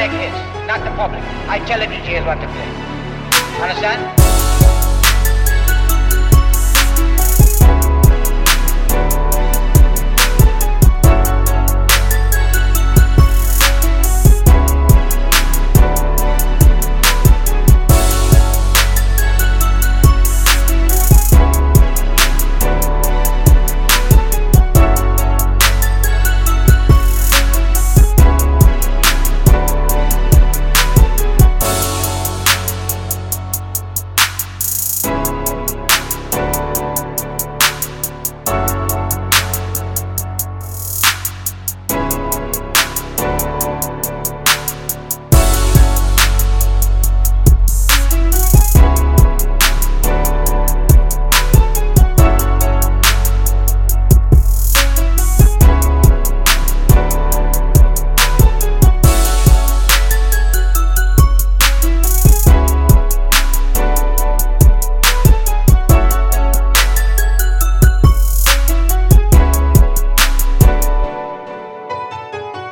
make hits, not the public. I tell the DJs what to play. Understand?